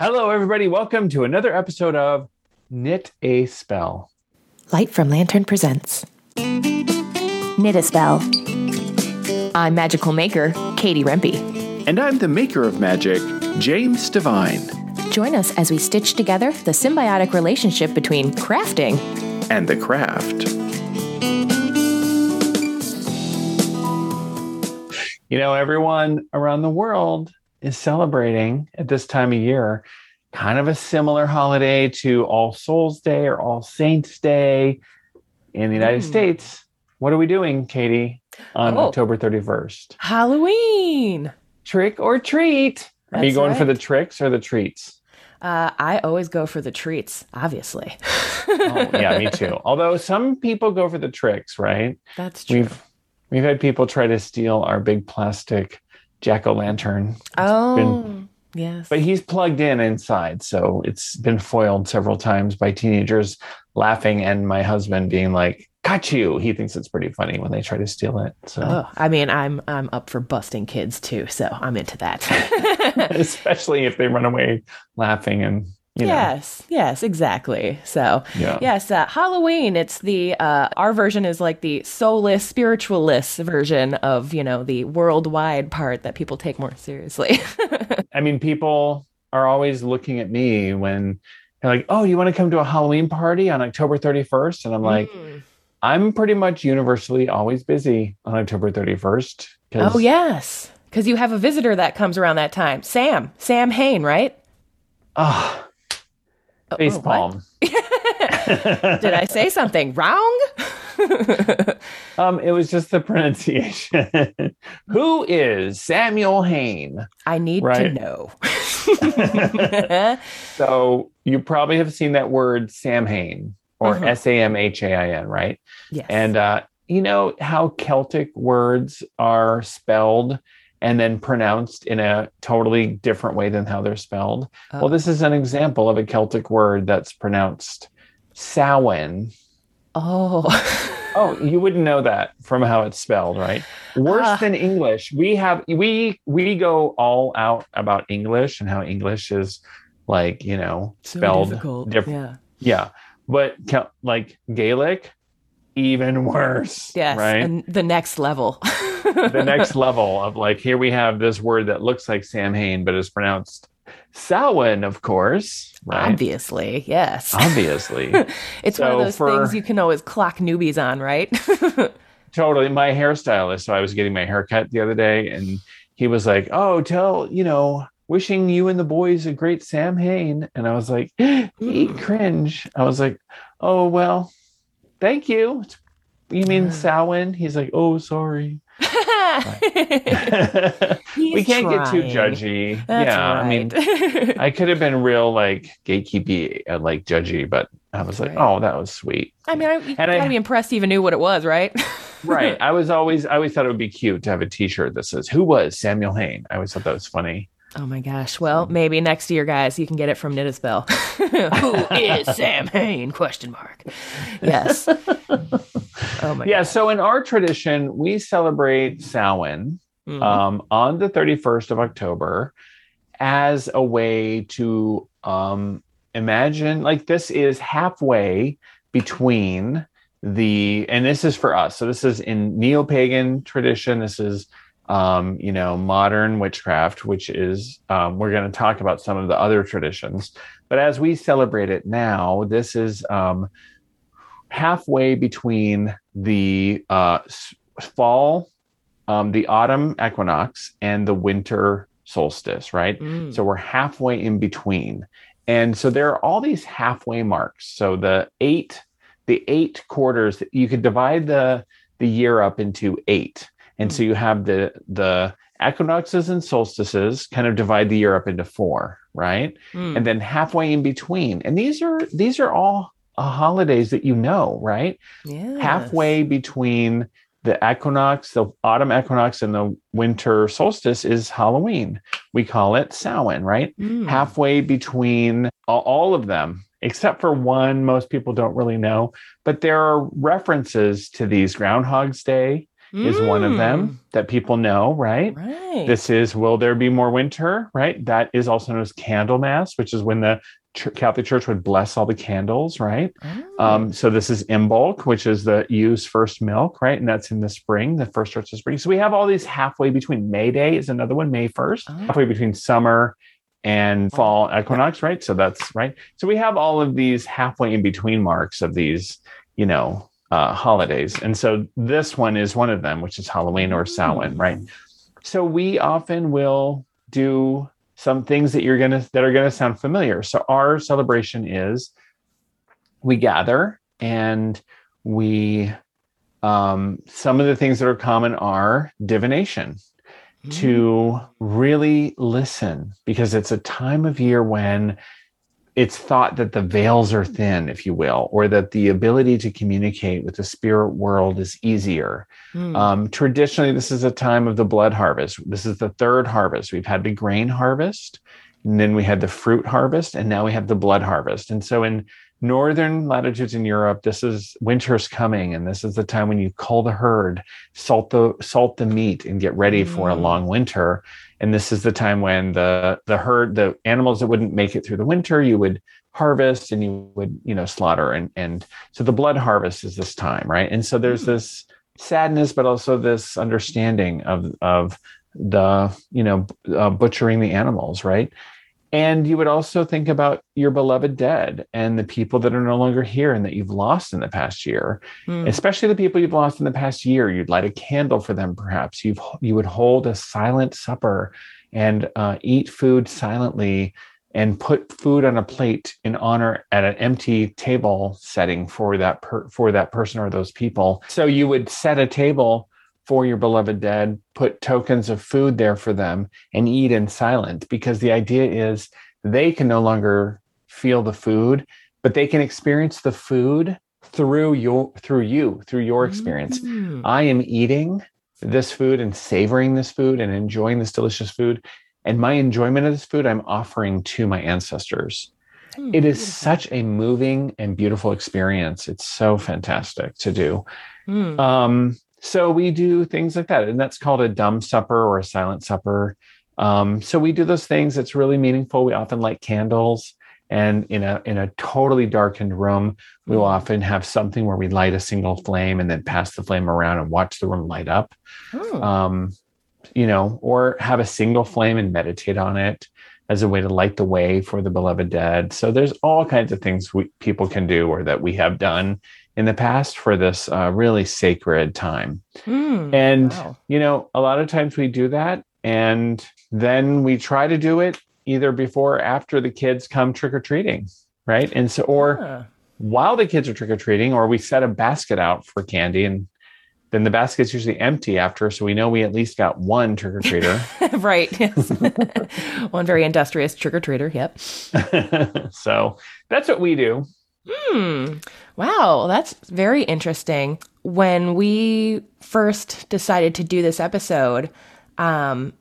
Hello, everybody. Welcome to another episode of Knit a Spell. Light from Lantern presents Knit a Spell. I'm magical maker, Katie Rempe. And I'm the maker of magic, James Devine. Join us as we stitch together the symbiotic relationship between crafting and the craft. You know, everyone around the world is celebrating at this time of year kind of a similar holiday to All Souls Day or All Saints Day in the United mm. States. What are we doing, Katie, on oh. October 31st? Halloween. Trick or treat. That's are you going right. for the tricks or the treats? Uh, I always go for the treats, obviously. oh, yeah, me too. Although some people go for the tricks, right? That's true. We've we've had people try to steal our big plastic jack o' lantern. Oh, been, yes. But he's plugged in inside, so it's been foiled several times by teenagers laughing, and my husband being like, "Got you!" He thinks it's pretty funny when they try to steal it. So, oh, I mean, I'm I'm up for busting kids too, so I'm into that. Especially if they run away laughing and you know. Yes, yes, exactly. So, yeah. yes, uh, Halloween. It's the uh, our version is like the soulless, spiritualist version of you know the worldwide part that people take more seriously. I mean, people are always looking at me when they're like, "Oh, you want to come to a Halloween party on October 31st?" And I'm like, mm. "I'm pretty much universally always busy on October 31st." Oh yes, because you have a visitor that comes around that time, Sam, Sam Hain, right? Ah. Oh Face oh, palm. Did I say something wrong? um, it was just the pronunciation. Who is Samuel Hain? I need right? to know. so you probably have seen that word Samhain or uh-huh. S A M H A I N, right? Yes. And uh, you know how Celtic words are spelled and then pronounced in a totally different way than how they're spelled. Oh. Well, this is an example of a Celtic word that's pronounced Samhain. Oh. oh, you wouldn't know that from how it's spelled, right? Worse uh. than English. We have we we go all out about English and how English is like, you know, spelled so different. Yeah. Yeah. But like Gaelic, even worse. Yes. Right. And the next level. the next level of like, here we have this word that looks like Sam Hain, but is pronounced Samhain, of course. Right? Obviously, yes. Obviously. it's so one of those for, things you can always clock newbies on, right? totally. My hairstylist, so I was getting my haircut the other day, and he was like, Oh, tell, you know, wishing you and the boys a great Sam Hain. And I was like, he cringe. I was like, Oh, well, thank you. You mean Samhain? He's like, Oh, sorry. we can't trying. get too judgy. That's yeah, right. I mean, I could have been real like gatekeepy and like judgy, but I was like, right. oh, that was sweet. I mean, I, you and gotta I, be impressed. Even knew what it was, right? right. I was always, I always thought it would be cute to have a T-shirt that says "Who was Samuel Hain." I always thought that was funny. Oh my gosh. Well, maybe next year, guys, you can get it from Spell. Who is Sam Hain? Question mark. Yes. Oh my. Yeah. God. So in our tradition, we celebrate Samhain mm-hmm. um, on the 31st of October as a way to um, imagine like this is halfway between the and this is for us so this is in neo-pagan tradition this is um, you know modern witchcraft which is um, we're going to talk about some of the other traditions but as we celebrate it now this is um, halfway between the uh, fall, um, the autumn equinox, and the winter solstice, right? Mm. So we're halfway in between. And so there are all these halfway marks. So the eight, the eight quarters, you could divide the the year up into eight. And so you have the the equinoxes and solstices kind of divide the year up into four, right? Mm. And then halfway in between. And these are these are all holidays that you know, right? Yeah. Halfway between the equinox, the autumn equinox, and the winter solstice is Halloween. We call it Samhain, right? Mm. Halfway between all of them, except for one most people don't really know, but there are references to these Groundhog's Day mm. is one of them mm. that people know, right? Right. This is Will There Be More Winter, right? That is also known as Candlemas, which is when the Catholic Church would bless all the candles, right? Oh. Um, so this is Imbolc, which is the ewes first milk, right? And that's in the spring, the first starts of spring. So we have all these halfway between May Day is another one, May 1st, oh. halfway between summer and fall equinox, right? So that's right. So we have all of these halfway in between marks of these, you know, uh, holidays. And so this one is one of them, which is Halloween or Samhain, right? So we often will do some things that you're gonna that are gonna sound familiar. So our celebration is we gather and we um, some of the things that are common are divination mm. to really listen because it's a time of year when it's thought that the veils are thin, if you will, or that the ability to communicate with the spirit world is easier. Mm. Um, traditionally, this is a time of the blood harvest. This is the third harvest. We've had the grain harvest, and then we had the fruit harvest, and now we have the blood harvest. And so, in northern latitudes in Europe, this is winter's coming, and this is the time when you cull the herd, salt the salt the meat, and get ready mm. for a long winter and this is the time when the the herd the animals that wouldn't make it through the winter you would harvest and you would you know slaughter and and so the blood harvest is this time right and so there's hmm. this sadness but also this understanding of of the you know uh, butchering the animals right and you would also think about your beloved dead and the people that are no longer here and that you've lost in the past year, mm. especially the people you've lost in the past year. You'd light a candle for them, perhaps. You've, you would hold a silent supper and uh, eat food silently and put food on a plate in honor at an empty table setting for that per, for that person or those people. So you would set a table for your beloved dead, put tokens of food there for them, and eat in silence because the idea is they can no longer feel the food, but they can experience the food through your through you through your experience. Mm-hmm. I am eating this food and savoring this food and enjoying this delicious food. And my enjoyment of this food, I'm offering to my ancestors. Mm-hmm. It is such a moving and beautiful experience. It's so fantastic to do. Mm. Um, so we do things like that, and that's called a dumb supper or a silent supper. Um, so we do those things. It's really meaningful. We often light candles, and in a in a totally darkened room, we will mm. often have something where we light a single flame and then pass the flame around and watch the room light up. Oh. Um, you know, or have a single flame and meditate on it as a way to light the way for the beloved dead. So there's all kinds of things we, people can do or that we have done in the past for this uh, really sacred time. Mm, and, wow. you know, a lot of times we do that and then we try to do it either before or after the kids come trick or treating, right? And so, or yeah. while the kids are trick or treating, or we set a basket out for candy and then the basket's usually empty after, so we know we at least got one trick or treater. right. Yes. one very industrious trick or treater. Yep. so that's what we do. Hmm. Wow, that's very interesting. When we first decided to do this episode, um,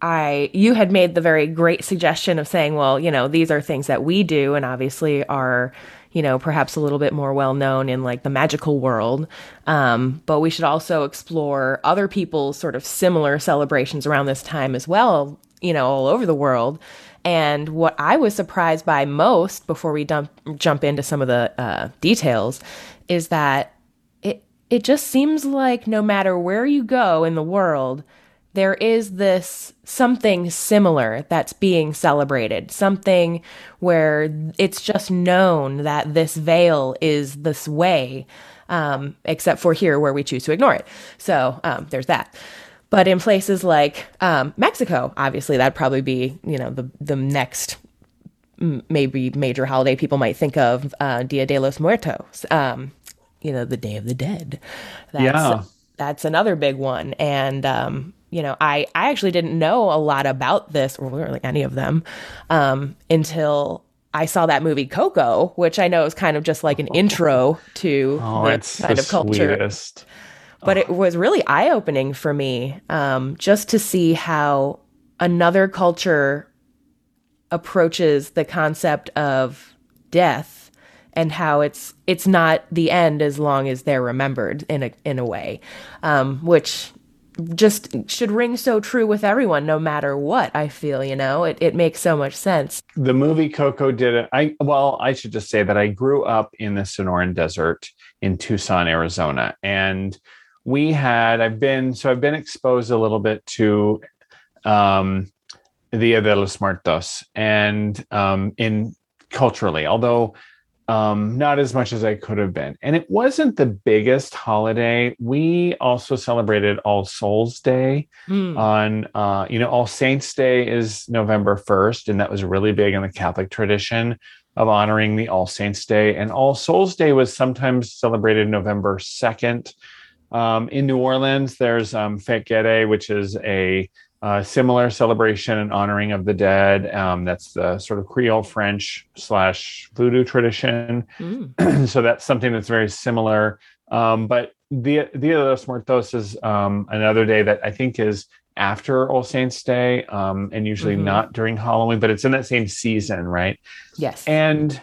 I you had made the very great suggestion of saying, well, you know, these are things that we do, and obviously are you know perhaps a little bit more well known in like the magical world. Um, but we should also explore other people's sort of similar celebrations around this time as well, you know, all over the world. And what I was surprised by most before we dump, jump into some of the uh, details is that it it just seems like no matter where you go in the world, there is this something similar that's being celebrated, something where it's just known that this veil is this way, um, except for here where we choose to ignore it. So um, there's that. But in places like um, Mexico, obviously that'd probably be you know the the next maybe major holiday people might think of uh, Dia de los Muertos, um, you know, the Day of the Dead. That's, yeah, that's another big one. And um, you know, I I actually didn't know a lot about this or really any of them um, until I saw that movie Coco, which I know is kind of just like an intro to oh, the kind the of culture. Sweetest but it was really eye opening for me um, just to see how another culture approaches the concept of death and how it's it's not the end as long as they're remembered in a in a way, um, which just should ring so true with everyone no matter what i feel you know? It, it makes so much sense. The movie coco did it. I well i should just say that i grew up in the sonoran desert in tucson arizona and we had i've been so i've been exposed a little bit to um dia de los muertos and um in culturally although um, not as much as I could have been. And it wasn't the biggest holiday. We also celebrated All Souls Day mm. on, uh, you know, All Saints Day is November 1st, and that was really big in the Catholic tradition of honoring the All Saints Day. And All Souls Day was sometimes celebrated November 2nd. Um, in New Orleans, there's um, Fête Guédé, which is a uh, similar celebration and honoring of the dead. Um, that's the sort of Creole French slash voodoo tradition. Mm. so that's something that's very similar. Um, but Dia, Dia de los Muertos is um, another day that I think is after All Saints Day um, and usually mm-hmm. not during Halloween, but it's in that same season, right? Yes. And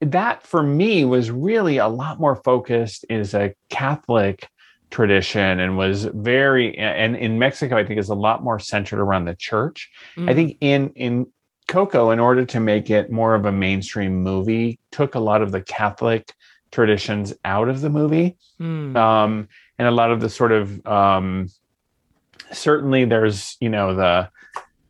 that for me was really a lot more focused is a Catholic tradition and was very and in Mexico I think is a lot more centered around the church. Mm. I think in in Coco in order to make it more of a mainstream movie took a lot of the Catholic traditions out of the movie. Mm. Um, and a lot of the sort of um, certainly there's you know the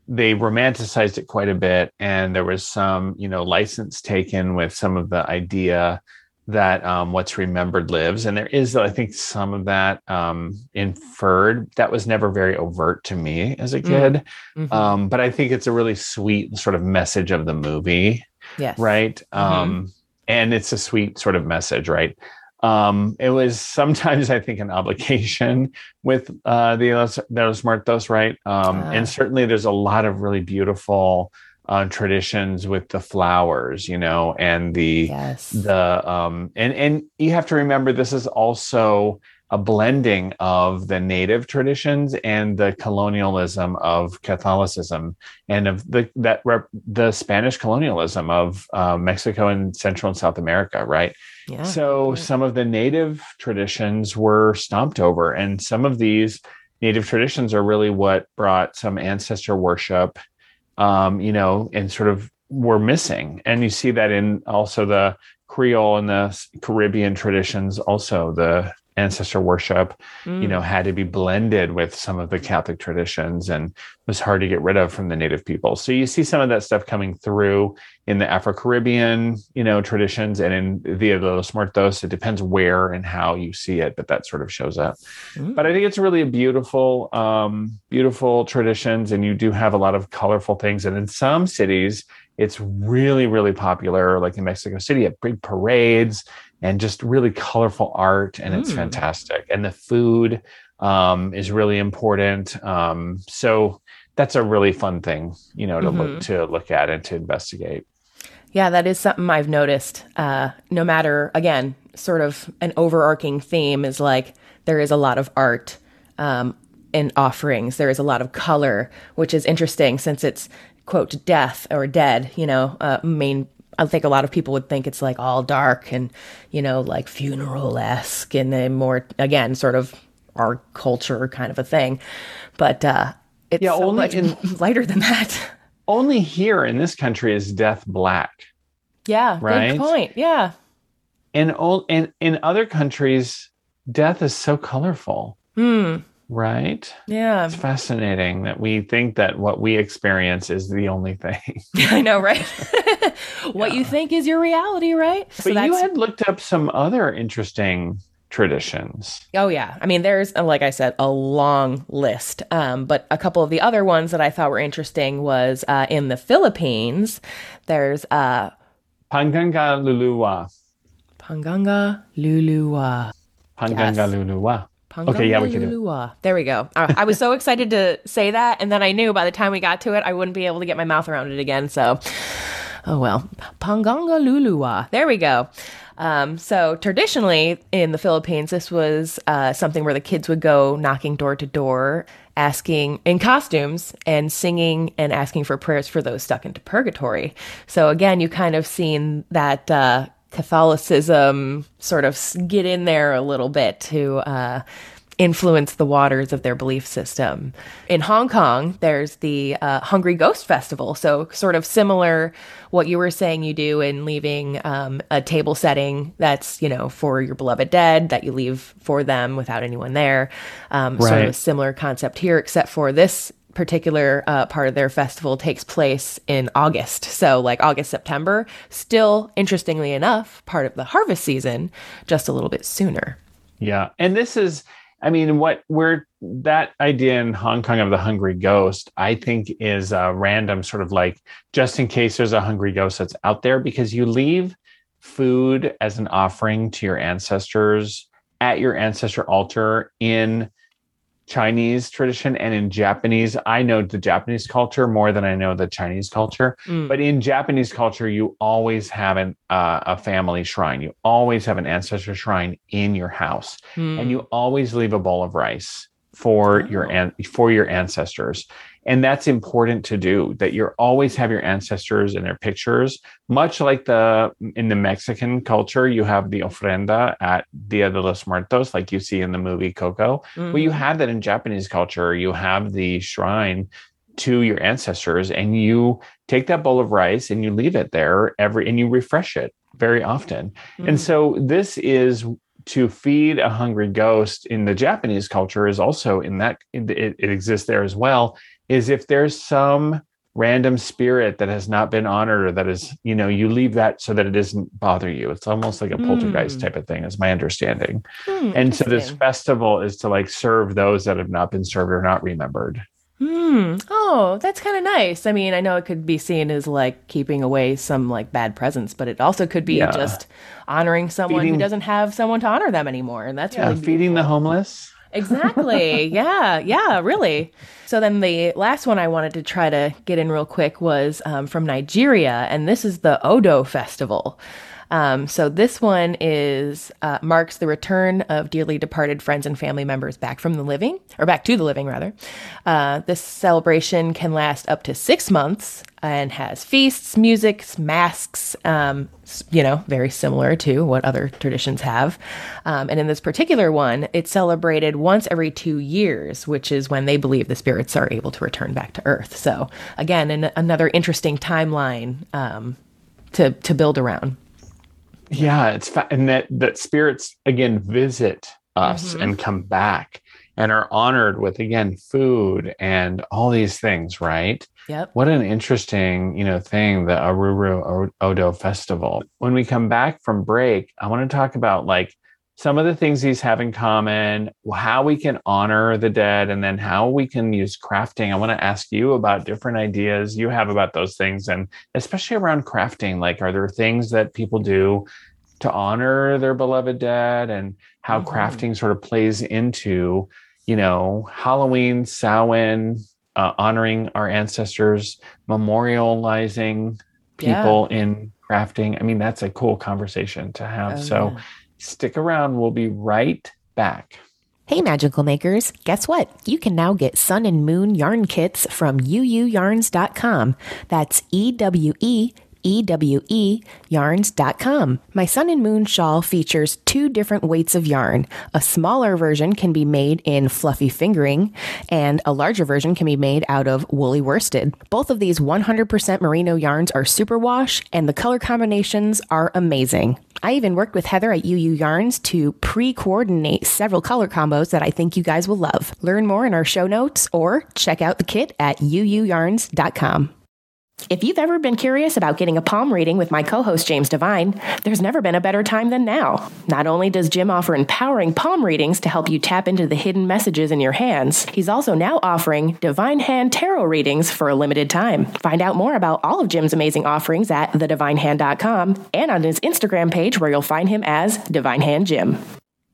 they romanticized it quite a bit and there was some you know license taken with some of the idea that um, what's remembered lives and there is i think some of that um, inferred that was never very overt to me as a mm. kid mm-hmm. um, but i think it's a really sweet sort of message of the movie yes. right mm-hmm. Um, and it's a sweet sort of message right um, it was sometimes i think an obligation with uh, the los muertos right uh. and certainly there's a lot of really beautiful uh, traditions with the flowers, you know, and the yes. the um and and you have to remember this is also a blending of the native traditions and the colonialism of Catholicism and of the that rep, the Spanish colonialism of uh, Mexico and Central and South America, right? Yeah, so right. some of the native traditions were stomped over, and some of these native traditions are really what brought some ancestor worship um, you know, and sort of were missing. And you see that in also the Creole and the Caribbean traditions, also the ancestor worship, mm. you know, mm. had to be blended with some of the Catholic traditions and was hard to get rid of from the native people. So you see some of that stuff coming through in the Afro Caribbean, you know, traditions and in Dia de los Muertos. It depends where and how you see it, but that sort of shows up. Mm. But I think it's really a beautiful, um, beautiful traditions, and you do have a lot of colorful things. And in some cities, it's really, really popular, like in Mexico City, at big parades and just really colorful art, and mm. it's fantastic. And the food um, is really important. Um, so that's a really fun thing, you know, to mm-hmm. look to look at and to investigate. Yeah, that is something I've noticed. Uh, no matter again, sort of an overarching theme is like there is a lot of art um, in offerings. There is a lot of color, which is interesting since it's quote death or dead. You know, uh, main I think a lot of people would think it's like all dark and, you know, like funeral esque and then more, again, sort of our culture kind of a thing. But uh, it's yeah, so much in, lighter than that. Only here in this country is death black. Yeah, right. Good point. Yeah. In, old in, in other countries, death is so colorful. Hmm. Right? Yeah. It's fascinating that we think that what we experience is the only thing. I know, right? what yeah. you think is your reality, right? But so you had looked up some other interesting traditions. Oh yeah. I mean there's like I said a long list. Um, but a couple of the other ones that I thought were interesting was uh, in the Philippines there's uh Pangangaluluwa. Panganga Luluwa. Panganga yes. Luluwa okay, yeah, we can do it. There we go. I was so excited to say that, and then I knew by the time we got to it, I wouldn't be able to get my mouth around it again. So, oh well. Pangangaluluwa. There we go. Um, so traditionally in the Philippines, this was uh, something where the kids would go knocking door to door, asking in costumes and singing and asking for prayers for those stuck into purgatory. So again, you kind of seen that uh, Catholicism sort of get in there a little bit to uh, influence the waters of their belief system. In Hong Kong, there's the uh, Hungry Ghost Festival. So, sort of similar what you were saying you do in leaving um, a table setting that's, you know, for your beloved dead, that you leave for them without anyone there. Um, right. Sort of a similar concept here, except for this particular uh, part of their festival takes place in August. So, like August, September, still interestingly enough, part of the harvest season, just a little bit sooner. Yeah. And this is, I mean, what we're that idea in Hong Kong of the hungry ghost, I think is a random sort of like just in case there's a hungry ghost that's out there because you leave food as an offering to your ancestors at your ancestor altar in Chinese tradition and in Japanese. I know the Japanese culture more than I know the Chinese culture. Mm. But in Japanese culture, you always have an, uh, a family shrine. You always have an ancestor shrine in your house, mm. and you always leave a bowl of rice for oh. your an- for your ancestors and that's important to do that you always have your ancestors and their pictures much like the in the mexican culture you have the ofrenda at dia de los muertos like you see in the movie coco mm-hmm. well you mm-hmm. have that in japanese culture you have the shrine to your ancestors and you take that bowl of rice and you leave it there every and you refresh it very often mm-hmm. and so this is to feed a hungry ghost in the Japanese culture is also in that it, it, exists there as well is if there's some random spirit that has not been honored or that is you know you leave that so that it doesn't bother you it's almost like a poltergeist mm. type of thing is my understanding mm, and so this festival is to like serve those that have not been served or not remembered Hmm. Oh, that's kind of nice. I mean, I know it could be seen as like keeping away some like bad presence, but it also could be yeah. just honoring someone feeding, who doesn't have someone to honor them anymore. And that's yeah, really feeding the homeless. Exactly. yeah. Yeah. Really. So then the last one I wanted to try to get in real quick was um, from Nigeria, and this is the Odo Festival. Um, so this one is uh, marks the return of dearly departed friends and family members back from the living, or back to the living rather. Uh, this celebration can last up to six months and has feasts, music, masks. Um, you know, very similar to what other traditions have. Um, and in this particular one, it's celebrated once every two years, which is when they believe the spirits are able to return back to Earth. So again, an, another interesting timeline um, to to build around. Yeah, it's fa- and that that spirits again visit us mm-hmm. and come back and are honored with again food and all these things, right? Yep. What an interesting, you know, thing, the aruru Odo Festival. When we come back from break, I want to talk about like some of the things these have in common, how we can honor the dead, and then how we can use crafting. I want to ask you about different ideas you have about those things, and especially around crafting. Like, are there things that people do to honor their beloved dead, and how mm-hmm. crafting sort of plays into, you know, Halloween, Samhain, uh, honoring our ancestors, memorializing people yeah. in crafting? I mean, that's a cool conversation to have. Oh, so. Yeah Stick around. We'll be right back. Hey, magical makers. Guess what? You can now get sun and moon yarn kits from eweeweyarns.com. That's E W E EWE yarns.com. My Sun and Moon shawl features two different weights of yarn. A smaller version can be made in fluffy fingering, and a larger version can be made out of woolly worsted. Both of these 100% merino yarns are superwash, and the color combinations are amazing. I even worked with Heather at Ewe Ewe Yarns to pre coordinate several color combos that I think you guys will love. Learn more in our show notes or check out the kit at eweeweyarns.com. If you've ever been curious about getting a palm reading with my co host James Devine, there's never been a better time than now. Not only does Jim offer empowering palm readings to help you tap into the hidden messages in your hands, he's also now offering Divine Hand Tarot readings for a limited time. Find out more about all of Jim's amazing offerings at thedivinehand.com and on his Instagram page where you'll find him as Divine Hand Jim.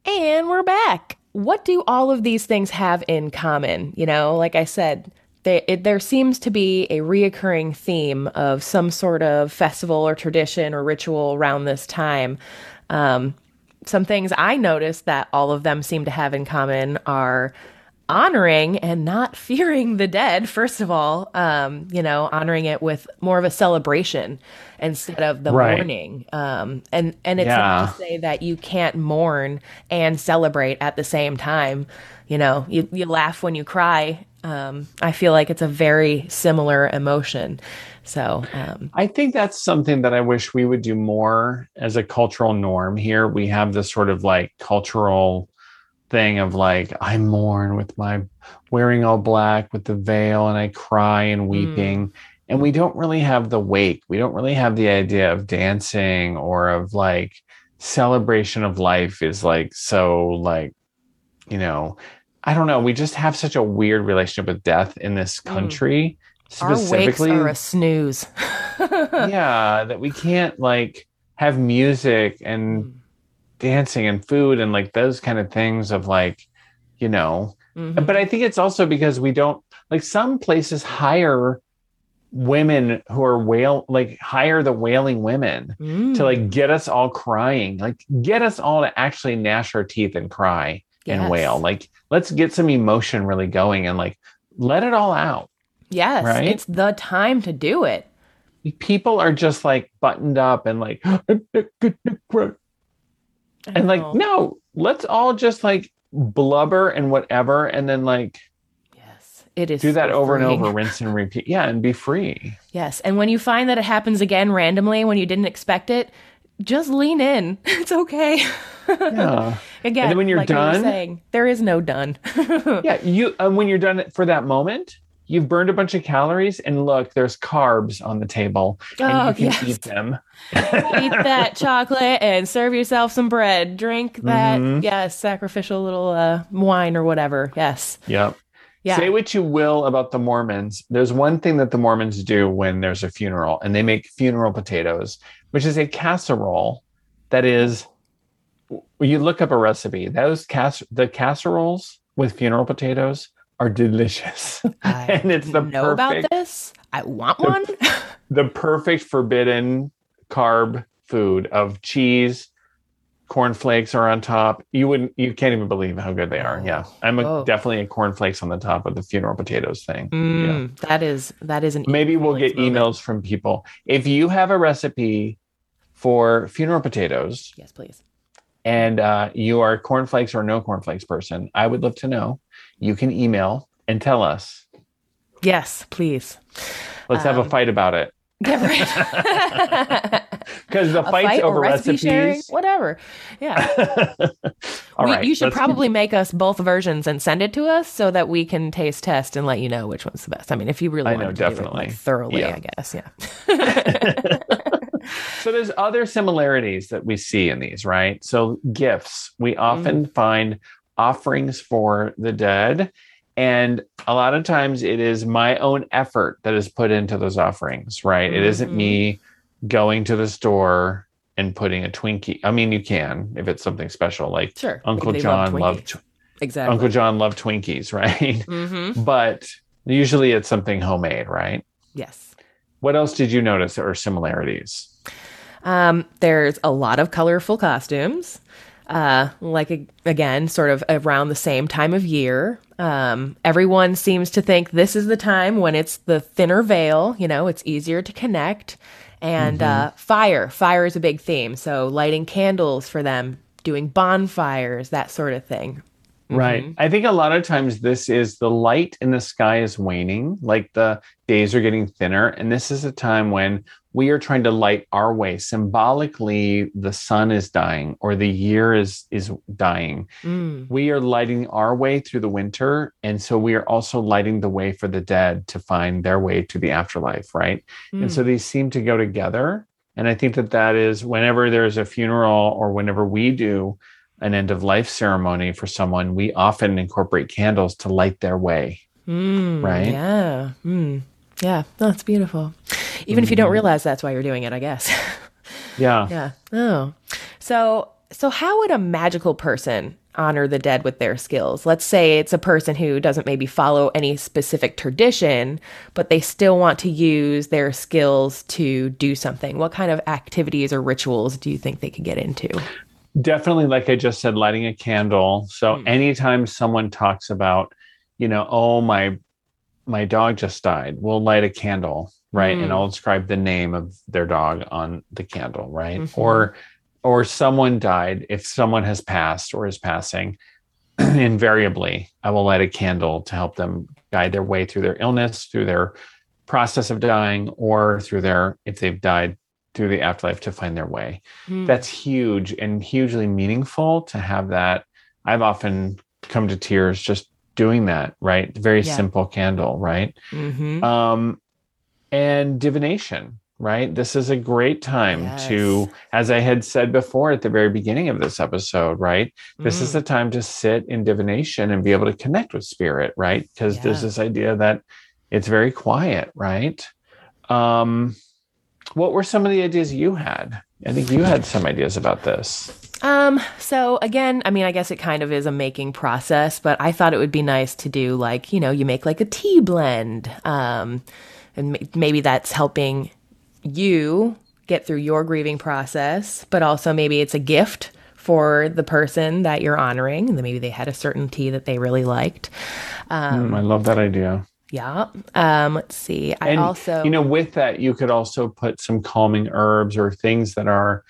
And we're back. What do all of these things have in common? You know, like I said, they, it, there seems to be a reoccurring theme of some sort of festival or tradition or ritual around this time. Um, some things I noticed that all of them seem to have in common are honoring and not fearing the dead first of all um you know honoring it with more of a celebration instead of the right. mourning um and and it's yeah. not to say that you can't mourn and celebrate at the same time you know you, you laugh when you cry um i feel like it's a very similar emotion so um, I think that's something that I wish we would do more as a cultural norm here. We have this sort of like cultural thing of like I mourn with my wearing all black with the veil and I cry and mm. weeping. Mm. And we don't really have the wake. We don't really have the idea of dancing or of like celebration of life is like so like, you know, I don't know. We just have such a weird relationship with death in this mm. country. Mm. Specifically, Our wakes are a snooze. yeah, that we can't like have music and mm dancing and food and like those kind of things of like you know mm-hmm. but i think it's also because we don't like some places hire women who are wail like hire the wailing women mm. to like get us all crying like get us all to actually gnash our teeth and cry yes. and wail like let's get some emotion really going and like let it all out. Yes right? it's the time to do it. People are just like buttoned up and like and like no let's all just like blubber and whatever and then like yes it is do that over freeing. and over rinse and repeat. Yeah and be free. Yes and when you find that it happens again randomly when you didn't expect it just lean in. It's okay. Yeah. Again and then when you're like done saying, there is no done. Yeah you uh, when you're done for that moment you've burned a bunch of calories and look there's carbs on the table and oh, you can yes. eat them. Eat that chocolate and serve yourself some bread. Drink that mm-hmm. yes sacrificial little uh, wine or whatever yes. Yep yeah. Say what you will about the Mormons. There's one thing that the Mormons do when there's a funeral, and they make funeral potatoes, which is a casserole that is. You look up a recipe. Those cas the casseroles with funeral potatoes are delicious. and it's the know perfect, about this. I want the, one. the perfect forbidden carb food of cheese, cornflakes are on top. You wouldn't, you can't even believe how good they are. Yeah, I'm a, oh. definitely a cornflakes on the top of the funeral potatoes thing. Mm, yeah. That is that is an maybe we'll get moment. emails from people if you have a recipe for funeral potatoes. Yes, please. And uh, you are cornflakes or no cornflakes person. I would love to know you can email and tell us. Yes, please. Let's um, have a um, fight about it. Yeah, right. Because the fights fight over recipe recipes, sharing, whatever. Yeah. All we, right, You should probably keep... make us both versions and send it to us so that we can taste test and let you know which one's the best. I mean, if you really want to definitely. do it like, thoroughly, yeah. I guess. Yeah. so there's other similarities that we see in these, right? So gifts, we often mm-hmm. find offerings for the dead. And a lot of times it is my own effort that is put into those offerings, right? Mm-hmm. It isn't me mm-hmm. Going to the store and putting a Twinkie. I mean, you can if it's something special, like sure. Uncle John love loved exactly Uncle John loved Twinkies, right? Mm-hmm. But usually it's something homemade, right? Yes. What else did you notice or similarities? Um, there's a lot of colorful costumes uh, like again, sort of around the same time of year. Um, everyone seems to think this is the time when it's the thinner veil, you know, it's easier to connect. And mm-hmm. uh, fire, fire is a big theme. So lighting candles for them, doing bonfires, that sort of thing. Right. Mm-hmm. I think a lot of times this is the light in the sky is waning, like the days are getting thinner. And this is a time when we are trying to light our way. Symbolically, the sun is dying or the year is is dying. Mm. We are lighting our way through the winter. And so we are also lighting the way for the dead to find their way to the afterlife, right? Mm. And so mm. these seem to go together. And I think that that is whenever there's a funeral or whenever we do an end of life ceremony for someone, we often incorporate candles to light their way. Mm, right? Yeah. Mm. Yeah. That's beautiful. Even mm if you don't mm-hmm. realize that's why you're doing it, I guess. yeah. Yeah. Oh. So, so how would a magical person honor the dead with their skills? Let's say it's a person who doesn't maybe follow any specific tradition, but they still want to use their skills to do something. What kind of activities or rituals do you think they could get into? Definitely, like I just said, lighting a candle. So, mm. anytime someone talks about you know, oh my my dog just died. We'll light a candle, right? Mm. And I'll describe the name of their dog on the candle, right? Mm-hmm. Or or someone died, if someone has passed or is passing, invariably I will light a candle to help them guide their way through their illness, through their process of dying, or through their if they've died through the afterlife to find their way. Mm. That's huge and hugely meaningful to have that. I've often come to tears just doing that, right? Very yeah. simple candle, right? Mm-hmm. Um, and divination, right? This is a great time yes. to, as I had said before at the very beginning of this episode, right? This mm. is the time to sit in divination and be able to connect with spirit, right? Because yeah. there's this idea that it's very quiet, right? Um, what were some of the ideas you had? I think you had some ideas about this. Um, so again, I mean, I guess it kind of is a making process, but I thought it would be nice to do like, you know, you make like a tea blend. Um, and maybe that's helping you get through your grieving process, but also maybe it's a gift for the person that you're honoring. And maybe they had a certain tea that they really liked. Um, mm, I love that idea. Yeah. Um, let's see. I and, also, you know, with that, you could also put some calming herbs or things that are,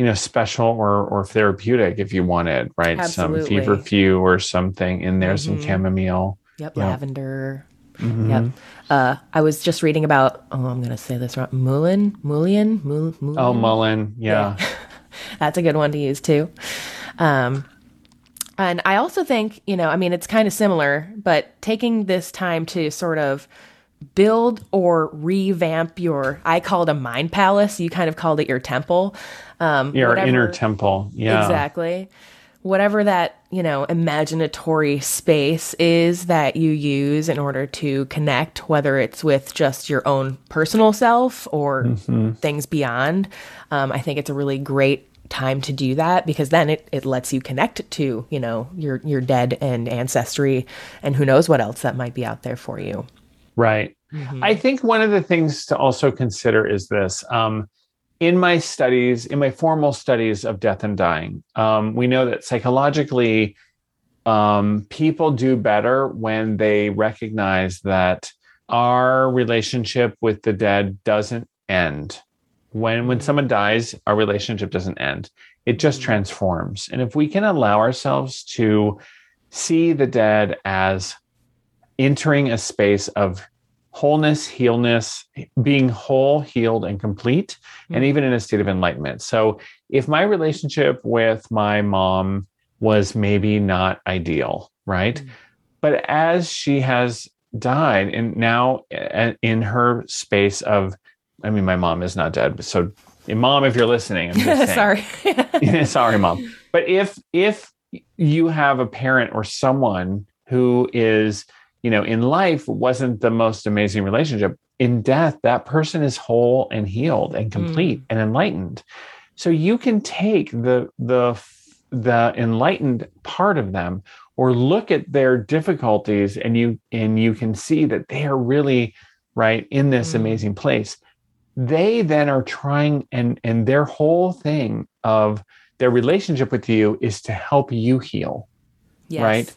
you know, special or or therapeutic if you wanted, right? Absolutely. Some feverfew or something in there, mm-hmm. some chamomile. Yep, yep. lavender. Mm-hmm. Yep. Uh, I was just reading about. Oh, I'm going to say this wrong. Mullein, mullein, mullein. Oh, mullein. Yeah. yeah. That's a good one to use too. Um, and I also think, you know, I mean, it's kind of similar, but taking this time to sort of build or revamp your, I called a mind palace. You kind of called it your temple. Um, your whatever, inner temple. Yeah. Exactly. Whatever that, you know, imaginatory space is that you use in order to connect, whether it's with just your own personal self or mm-hmm. things beyond. Um, I think it's a really great time to do that because then it, it lets you connect to you know your your dead and ancestry and who knows what else that might be out there for you right mm-hmm. i think one of the things to also consider is this um, in my studies in my formal studies of death and dying um, we know that psychologically um, people do better when they recognize that our relationship with the dead doesn't end. When when someone dies our relationship doesn't end. It just mm-hmm. transforms. And if we can allow ourselves to see the dead as entering a space of wholeness healness being whole healed and complete mm-hmm. and even in a state of enlightenment so if my relationship with my mom was maybe not ideal right mm-hmm. but as she has died and now uh, in her space of I mean, my mom is not dead, so mom, if you're listening, I'm just sorry. sorry, mom. But if if you have a parent or someone who is, you know, in life wasn't the most amazing relationship, in death, that person is whole and healed and complete mm. and enlightened. So you can take the the the enlightened part of them or look at their difficulties and you and you can see that they are really right in this mm. amazing place they then are trying and and their whole thing of their relationship with you is to help you heal yes. right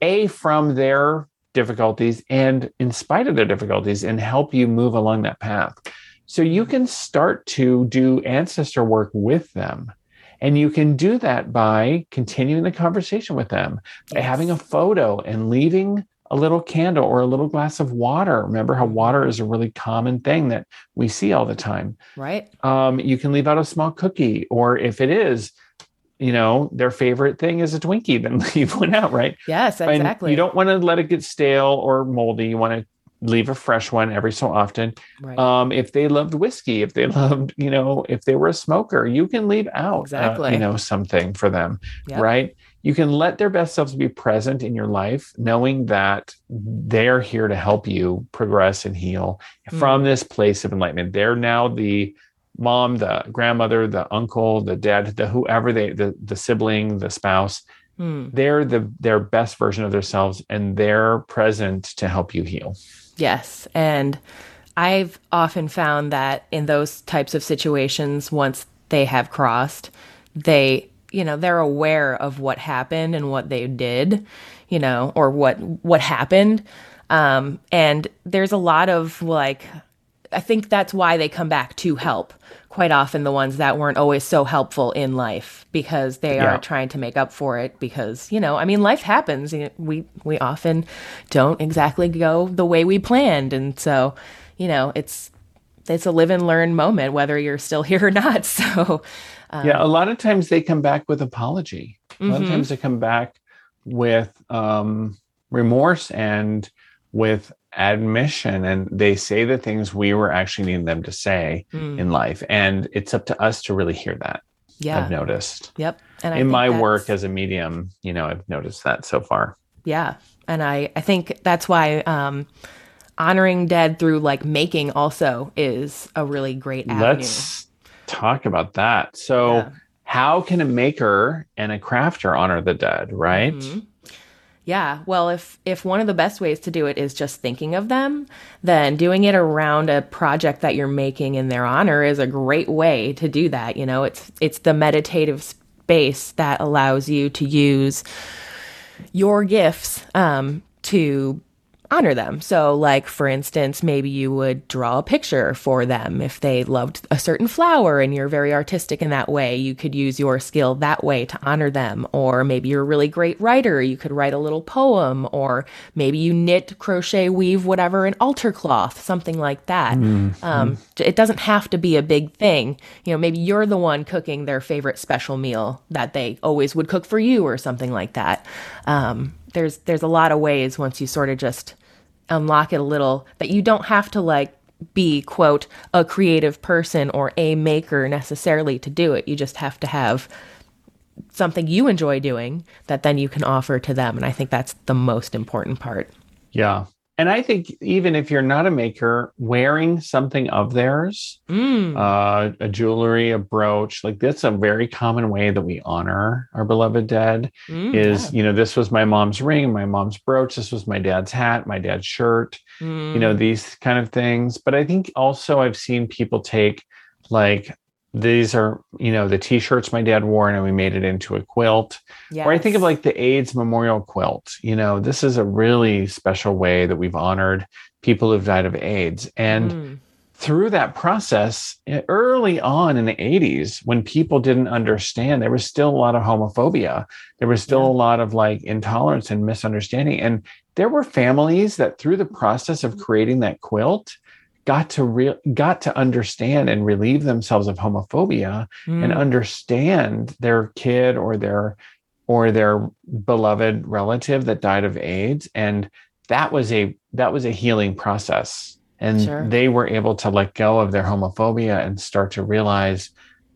a from their difficulties and in spite of their difficulties and help you move along that path so you mm-hmm. can start to do ancestor work with them and you can do that by continuing the conversation with them by having a photo and leaving a little candle or a little glass of water. Remember how water is a really common thing that we see all the time. Right. Um, you can leave out a small cookie, or if it is, you know, their favorite thing is a Twinkie, then leave one out, right? Yes, exactly. And you don't want to let it get stale or moldy. You want to leave a fresh one every so often. Right. Um, if they loved whiskey, if they loved, you know, if they were a smoker, you can leave out, exactly. Uh, you know, something for them, yep. right? you can let their best selves be present in your life, knowing that they're here to help you progress and heal mm. from this place of enlightenment. They're now the mom, the grandmother, the uncle, the dad, the whoever they, the, the sibling, the spouse. Mm. They're the their best version of themselves and they're present to help you heal. Yes. And I've often found that in those types of situations, once they have crossed, they you know, they're aware of what happened and what they did, you know, or what what happened. Um, and there's a lot of like I think that's why they come back to help quite often the ones that weren't always so helpful in life because they yeah. are trying to make up for it because you know I mean life happens we we often don't exactly go the way we planned and so you know it's it's a live and learn moment whether you're still here or not so um, yeah a lot of times they come back with apology a lot mm-hmm. of times they come back with um, remorse and with admission and they say the things we were actually needing them to say mm. in life. And it's up to us to really hear that. Yeah. I've noticed. Yep. And in my work as a medium you know i've noticed that so far. Yeah. And i i think that's why um honoring dead through like making also is a really great avenue. let's talk about that. So yeah. how can a maker and a crafter honor the dead right? Mm-hmm. Yeah. Well, if if one of the best ways to do it is just thinking of them, then doing it around a project that you're making in their honor is a great way to do that. You know, it's it's the meditative space that allows you to use your gifts um, to honor them. So, like, for instance, maybe you would draw a picture for them if they loved a certain flower and you're very artistic in that way. You could use your skill that way to honor them. Or maybe you're a really great writer. You could write a little poem, or maybe you knit, crochet, weave, whatever, an altar cloth, something like that. Mm-hmm. Um, it doesn't have to be a big thing. You know, maybe you're the one cooking their favorite special meal that they always would cook for you, or something like that. Um, there's there's a lot of ways once you sort of just unlock it a little that you don't have to like be quote a creative person or a maker necessarily to do it. You just have to have something you enjoy doing that then you can offer to them and i think that's the most important part. Yeah and I think even if you're not a maker, wearing something of theirs, mm. uh, a jewelry, a brooch, like that's a very common way that we honor our beloved dead. Mm, is yeah. you know this was my mom's ring, my mom's brooch, this was my dad's hat, my dad's shirt, mm. you know mm. these kind of things. But I think also I've seen people take like these are you know the t-shirts my dad wore and we made it into a quilt yes. or i think of like the aids memorial quilt you know this is a really special way that we've honored people who've died of aids and mm. through that process eh, early on in the 80s when people didn't understand there was still a lot of homophobia there was still yeah. a lot of like intolerance and misunderstanding and there were families that through the process of creating that quilt got to real got to understand and relieve themselves of homophobia mm. and understand their kid or their or their beloved relative that died of AIDS and that was a that was a healing process and sure. they were able to let go of their homophobia and start to realize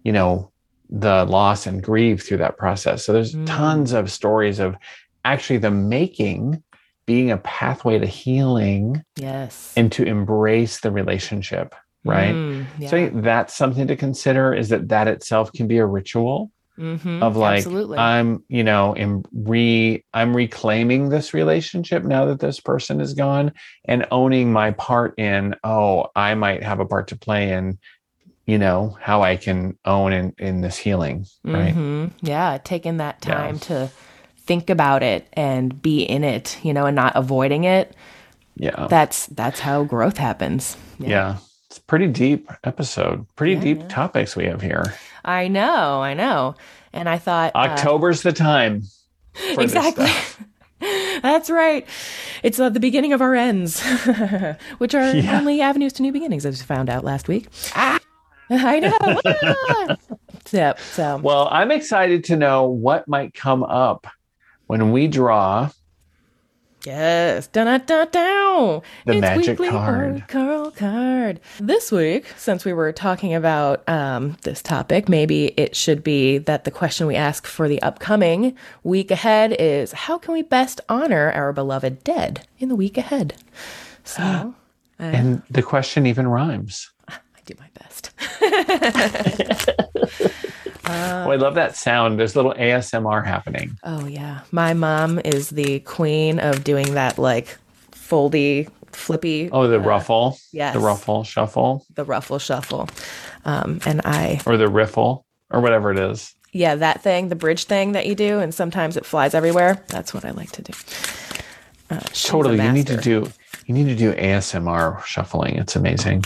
you know the loss and grieve through that process so there's mm. tons of stories of actually the making being a pathway to healing yes and to embrace the relationship right mm, yeah. so that's something to consider is that that itself can be a ritual mm-hmm, of like absolutely. i'm you know am re i'm reclaiming this relationship now that this person is gone and owning my part in oh i might have a part to play in you know how i can own in in this healing right mm-hmm. yeah taking that time yeah. to think about it and be in it, you know, and not avoiding it. Yeah. That's that's how growth happens. Yeah. yeah. It's pretty deep episode. Pretty yeah, deep yeah. topics we have here. I know, I know. And I thought uh, October's uh, the time. exactly. That's right. It's uh, the beginning of our ends, which are only avenues to new beginnings, as we found out last week. Ah! I know. yep. So, well, I'm excited to know what might come up when we draw Yes. Da da da da. The it's magic card. Curl card. This week, since we were talking about um, this topic, maybe it should be that the question we ask for the upcoming week ahead is how can we best honor our beloved dead in the week ahead? So, uh, and the question even rhymes. Do my best. Uh, oh, I love that sound. There's little ASMR happening. Oh yeah, my mom is the queen of doing that like foldy flippy. Oh, the uh, ruffle. Yes, the ruffle shuffle. The ruffle shuffle, um, and I or the riffle or whatever it is. Yeah, that thing, the bridge thing that you do, and sometimes it flies everywhere. That's what I like to do. Uh, totally, you need to do you need to do ASMR shuffling. It's amazing.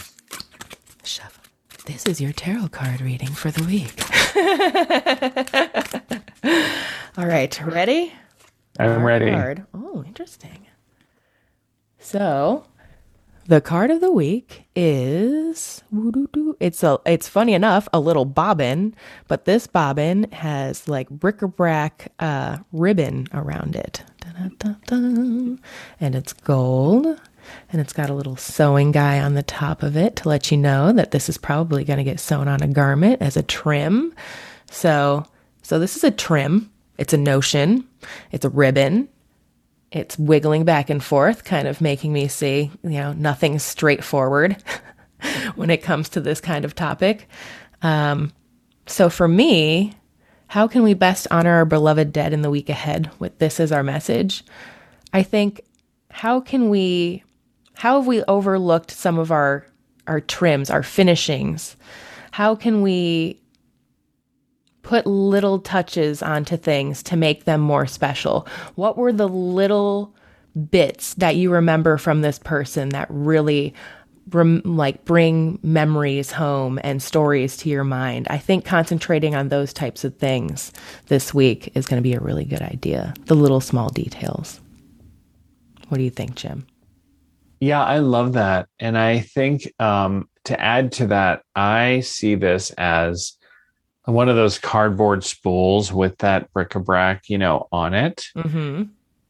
Shuffle. This is your tarot card reading for the week. All right, ready? I'm ready. Card. Oh, interesting. So, the card of the week is it's a it's funny enough a little bobbin, but this bobbin has like bric-a-brac uh, ribbon around it, and it's gold, and it's got a little sewing guy on the top of it to let you know that this is probably going to get sewn on a garment as a trim. So, so this is a trim. It's a notion. It's a ribbon it's wiggling back and forth, kind of making me see, you know, nothing's straightforward when it comes to this kind of topic. Um, so for me, how can we best honor our beloved dead in the week ahead with this as our message? I think how can we how have we overlooked some of our our trims, our finishings? How can we put little touches onto things to make them more special? What were the little bits that you remember from this person that really rem- like bring memories home and stories to your mind? I think concentrating on those types of things this week is going to be a really good idea. The little small details. What do you think, Jim? Yeah, I love that. And I think um, to add to that, I see this as one of those cardboard spools with that bric-a-brac, you know, on it. Mm-hmm.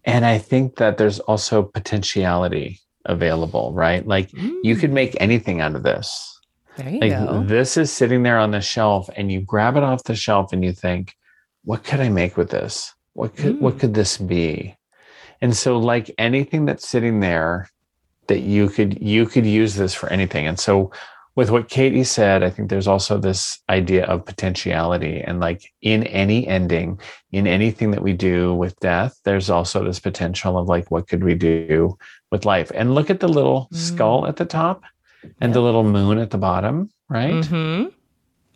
And I think that there's also potentiality available, right? Like mm. you could make anything out of this. There you like go. this is sitting there on the shelf and you grab it off the shelf and you think, what could I make with this? What could mm. what could this be? And so like anything that's sitting there that you could you could use this for anything. And so with what Katie said, I think there's also this idea of potentiality. And like in any ending, in anything that we do with death, there's also this potential of like, what could we do with life? And look at the little mm. skull at the top and the little moon at the bottom, right? Mm-hmm.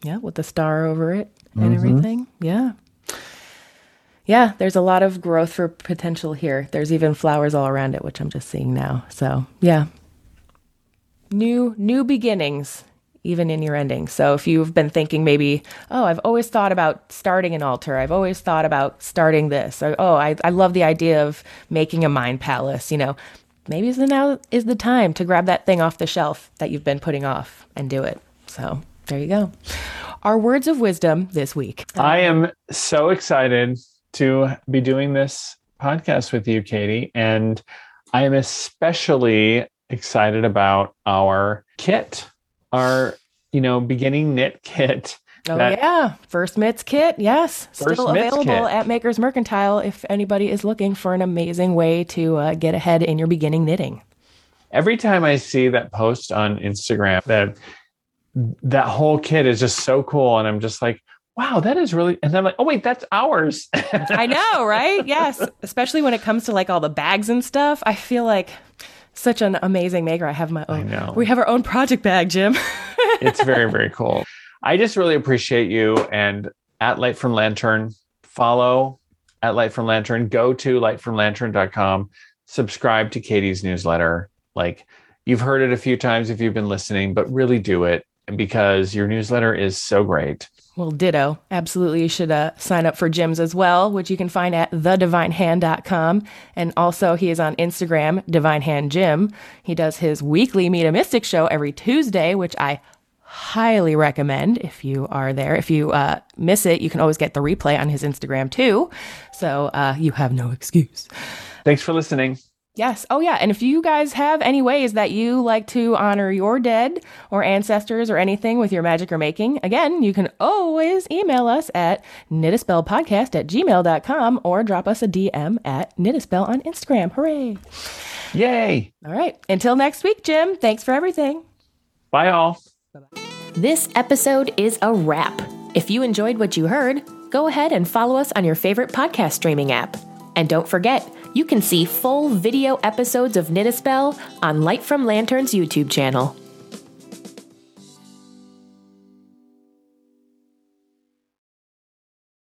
Yeah, with the star over it and mm-hmm. everything. Yeah. Yeah, there's a lot of growth for potential here. There's even flowers all around it, which I'm just seeing now. So, yeah, new new beginnings even in your ending. So if you've been thinking maybe, oh, I've always thought about starting an altar. I've always thought about starting this. Or, oh, I, I love the idea of making a mind palace. You know, maybe the now is the time to grab that thing off the shelf that you've been putting off and do it. So there you go. Our words of wisdom this week. I am so excited to be doing this podcast with you, Katie. And I am especially excited about our kit, our, you know, beginning knit kit. Oh yeah, first mitts kit. Yes, still available kit. at Makers Mercantile if anybody is looking for an amazing way to uh, get ahead in your beginning knitting. Every time I see that post on Instagram, that that whole kit is just so cool, and I'm just like, wow, that is really. And then I'm like, oh wait, that's ours. I know, right? Yes, especially when it comes to like all the bags and stuff. I feel like such an amazing maker. I have my own. I know. We have our own project bag, Jim. it's very, very cool. I just really appreciate you and at Light from Lantern, follow at Light from Lantern, go to lightfromlantern.com, subscribe to Katie's newsletter. Like you've heard it a few times if you've been listening, but really do it because your newsletter is so great. Well, ditto. Absolutely. You should uh, sign up for Jim's as well, which you can find at thedivinehand.com. And also, he is on Instagram, Divine Hand Jim. He does his weekly Meet a Mystic show every Tuesday, which I highly recommend if you are there. If you uh, miss it, you can always get the replay on his Instagram too. So uh, you have no excuse. Thanks for listening. Yes. Oh, yeah. And if you guys have any ways that you like to honor your dead or ancestors or anything with your magic or making, again, you can always email us at knittaspellpodcast at gmail.com or drop us a DM at knittaspell on Instagram. Hooray. Yay. All right. Until next week, Jim, thanks for everything. Bye, all. Bye-bye. This episode is a wrap. If you enjoyed what you heard, go ahead and follow us on your favorite podcast streaming app. And don't forget, you can see full video episodes of Knit a Spell on Light from Lantern's YouTube channel.